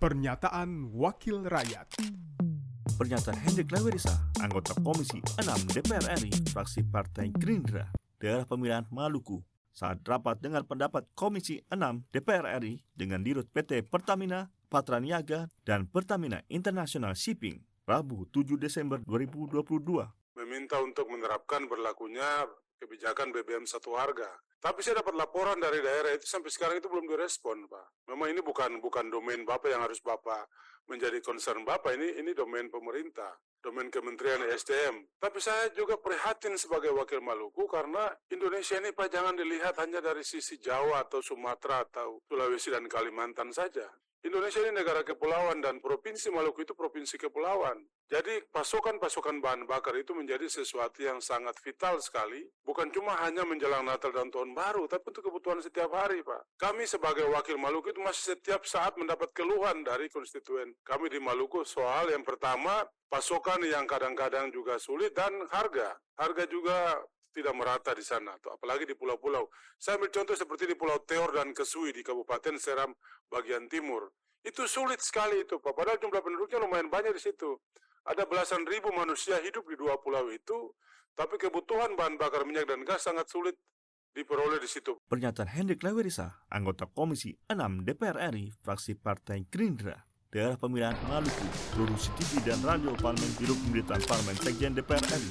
Pernyataan Wakil Rakyat Pernyataan Hendrik Lawerisa, anggota Komisi 6 DPR RI, fraksi Partai Gerindra, daerah pemilihan Maluku, saat rapat dengan pendapat Komisi 6 DPR RI dengan dirut PT Pertamina, Patra Niaga, dan Pertamina International Shipping, Rabu 7 Desember 2022. meminta untuk menerapkan berlakunya kebijakan BBM satu harga. Tapi saya dapat laporan dari daerah itu sampai sekarang itu belum direspon, Pak. Memang ini bukan bukan domain Bapak yang harus Bapak menjadi concern Bapak. Ini ini domain pemerintah, domain Kementerian SDM. Tapi saya juga prihatin sebagai wakil Maluku karena Indonesia ini Pak jangan dilihat hanya dari sisi Jawa atau Sumatera atau Sulawesi dan Kalimantan saja. Indonesia ini negara kepulauan dan provinsi Maluku itu provinsi kepulauan. Jadi pasokan-pasokan bahan bakar itu menjadi sesuatu yang sangat vital sekali. Bukan cuma hanya menjelang Natal dan Tahun Baru, tapi untuk kebutuhan setiap hari, Pak. Kami sebagai wakil Maluku itu masih setiap saat mendapat keluhan dari konstituen kami di Maluku soal yang pertama pasokan yang kadang-kadang juga sulit dan harga. Harga juga tidak merata di sana, atau apalagi di pulau-pulau. Saya ambil contoh seperti di Pulau Teor dan Kesui di Kabupaten Seram bagian timur. Itu sulit sekali itu, Pak. Padahal jumlah penduduknya lumayan banyak di situ. Ada belasan ribu manusia hidup di dua pulau itu, tapi kebutuhan bahan bakar minyak dan gas sangat sulit diperoleh di situ. Pernyataan Hendrik Lawerisa, anggota Komisi 6 DPR RI, fraksi Partai Gerindra, daerah pemilihan Maluku, produksi TV dan radio Parlemen Biro Pemerintahan Parlemen Sekjen DPR RI.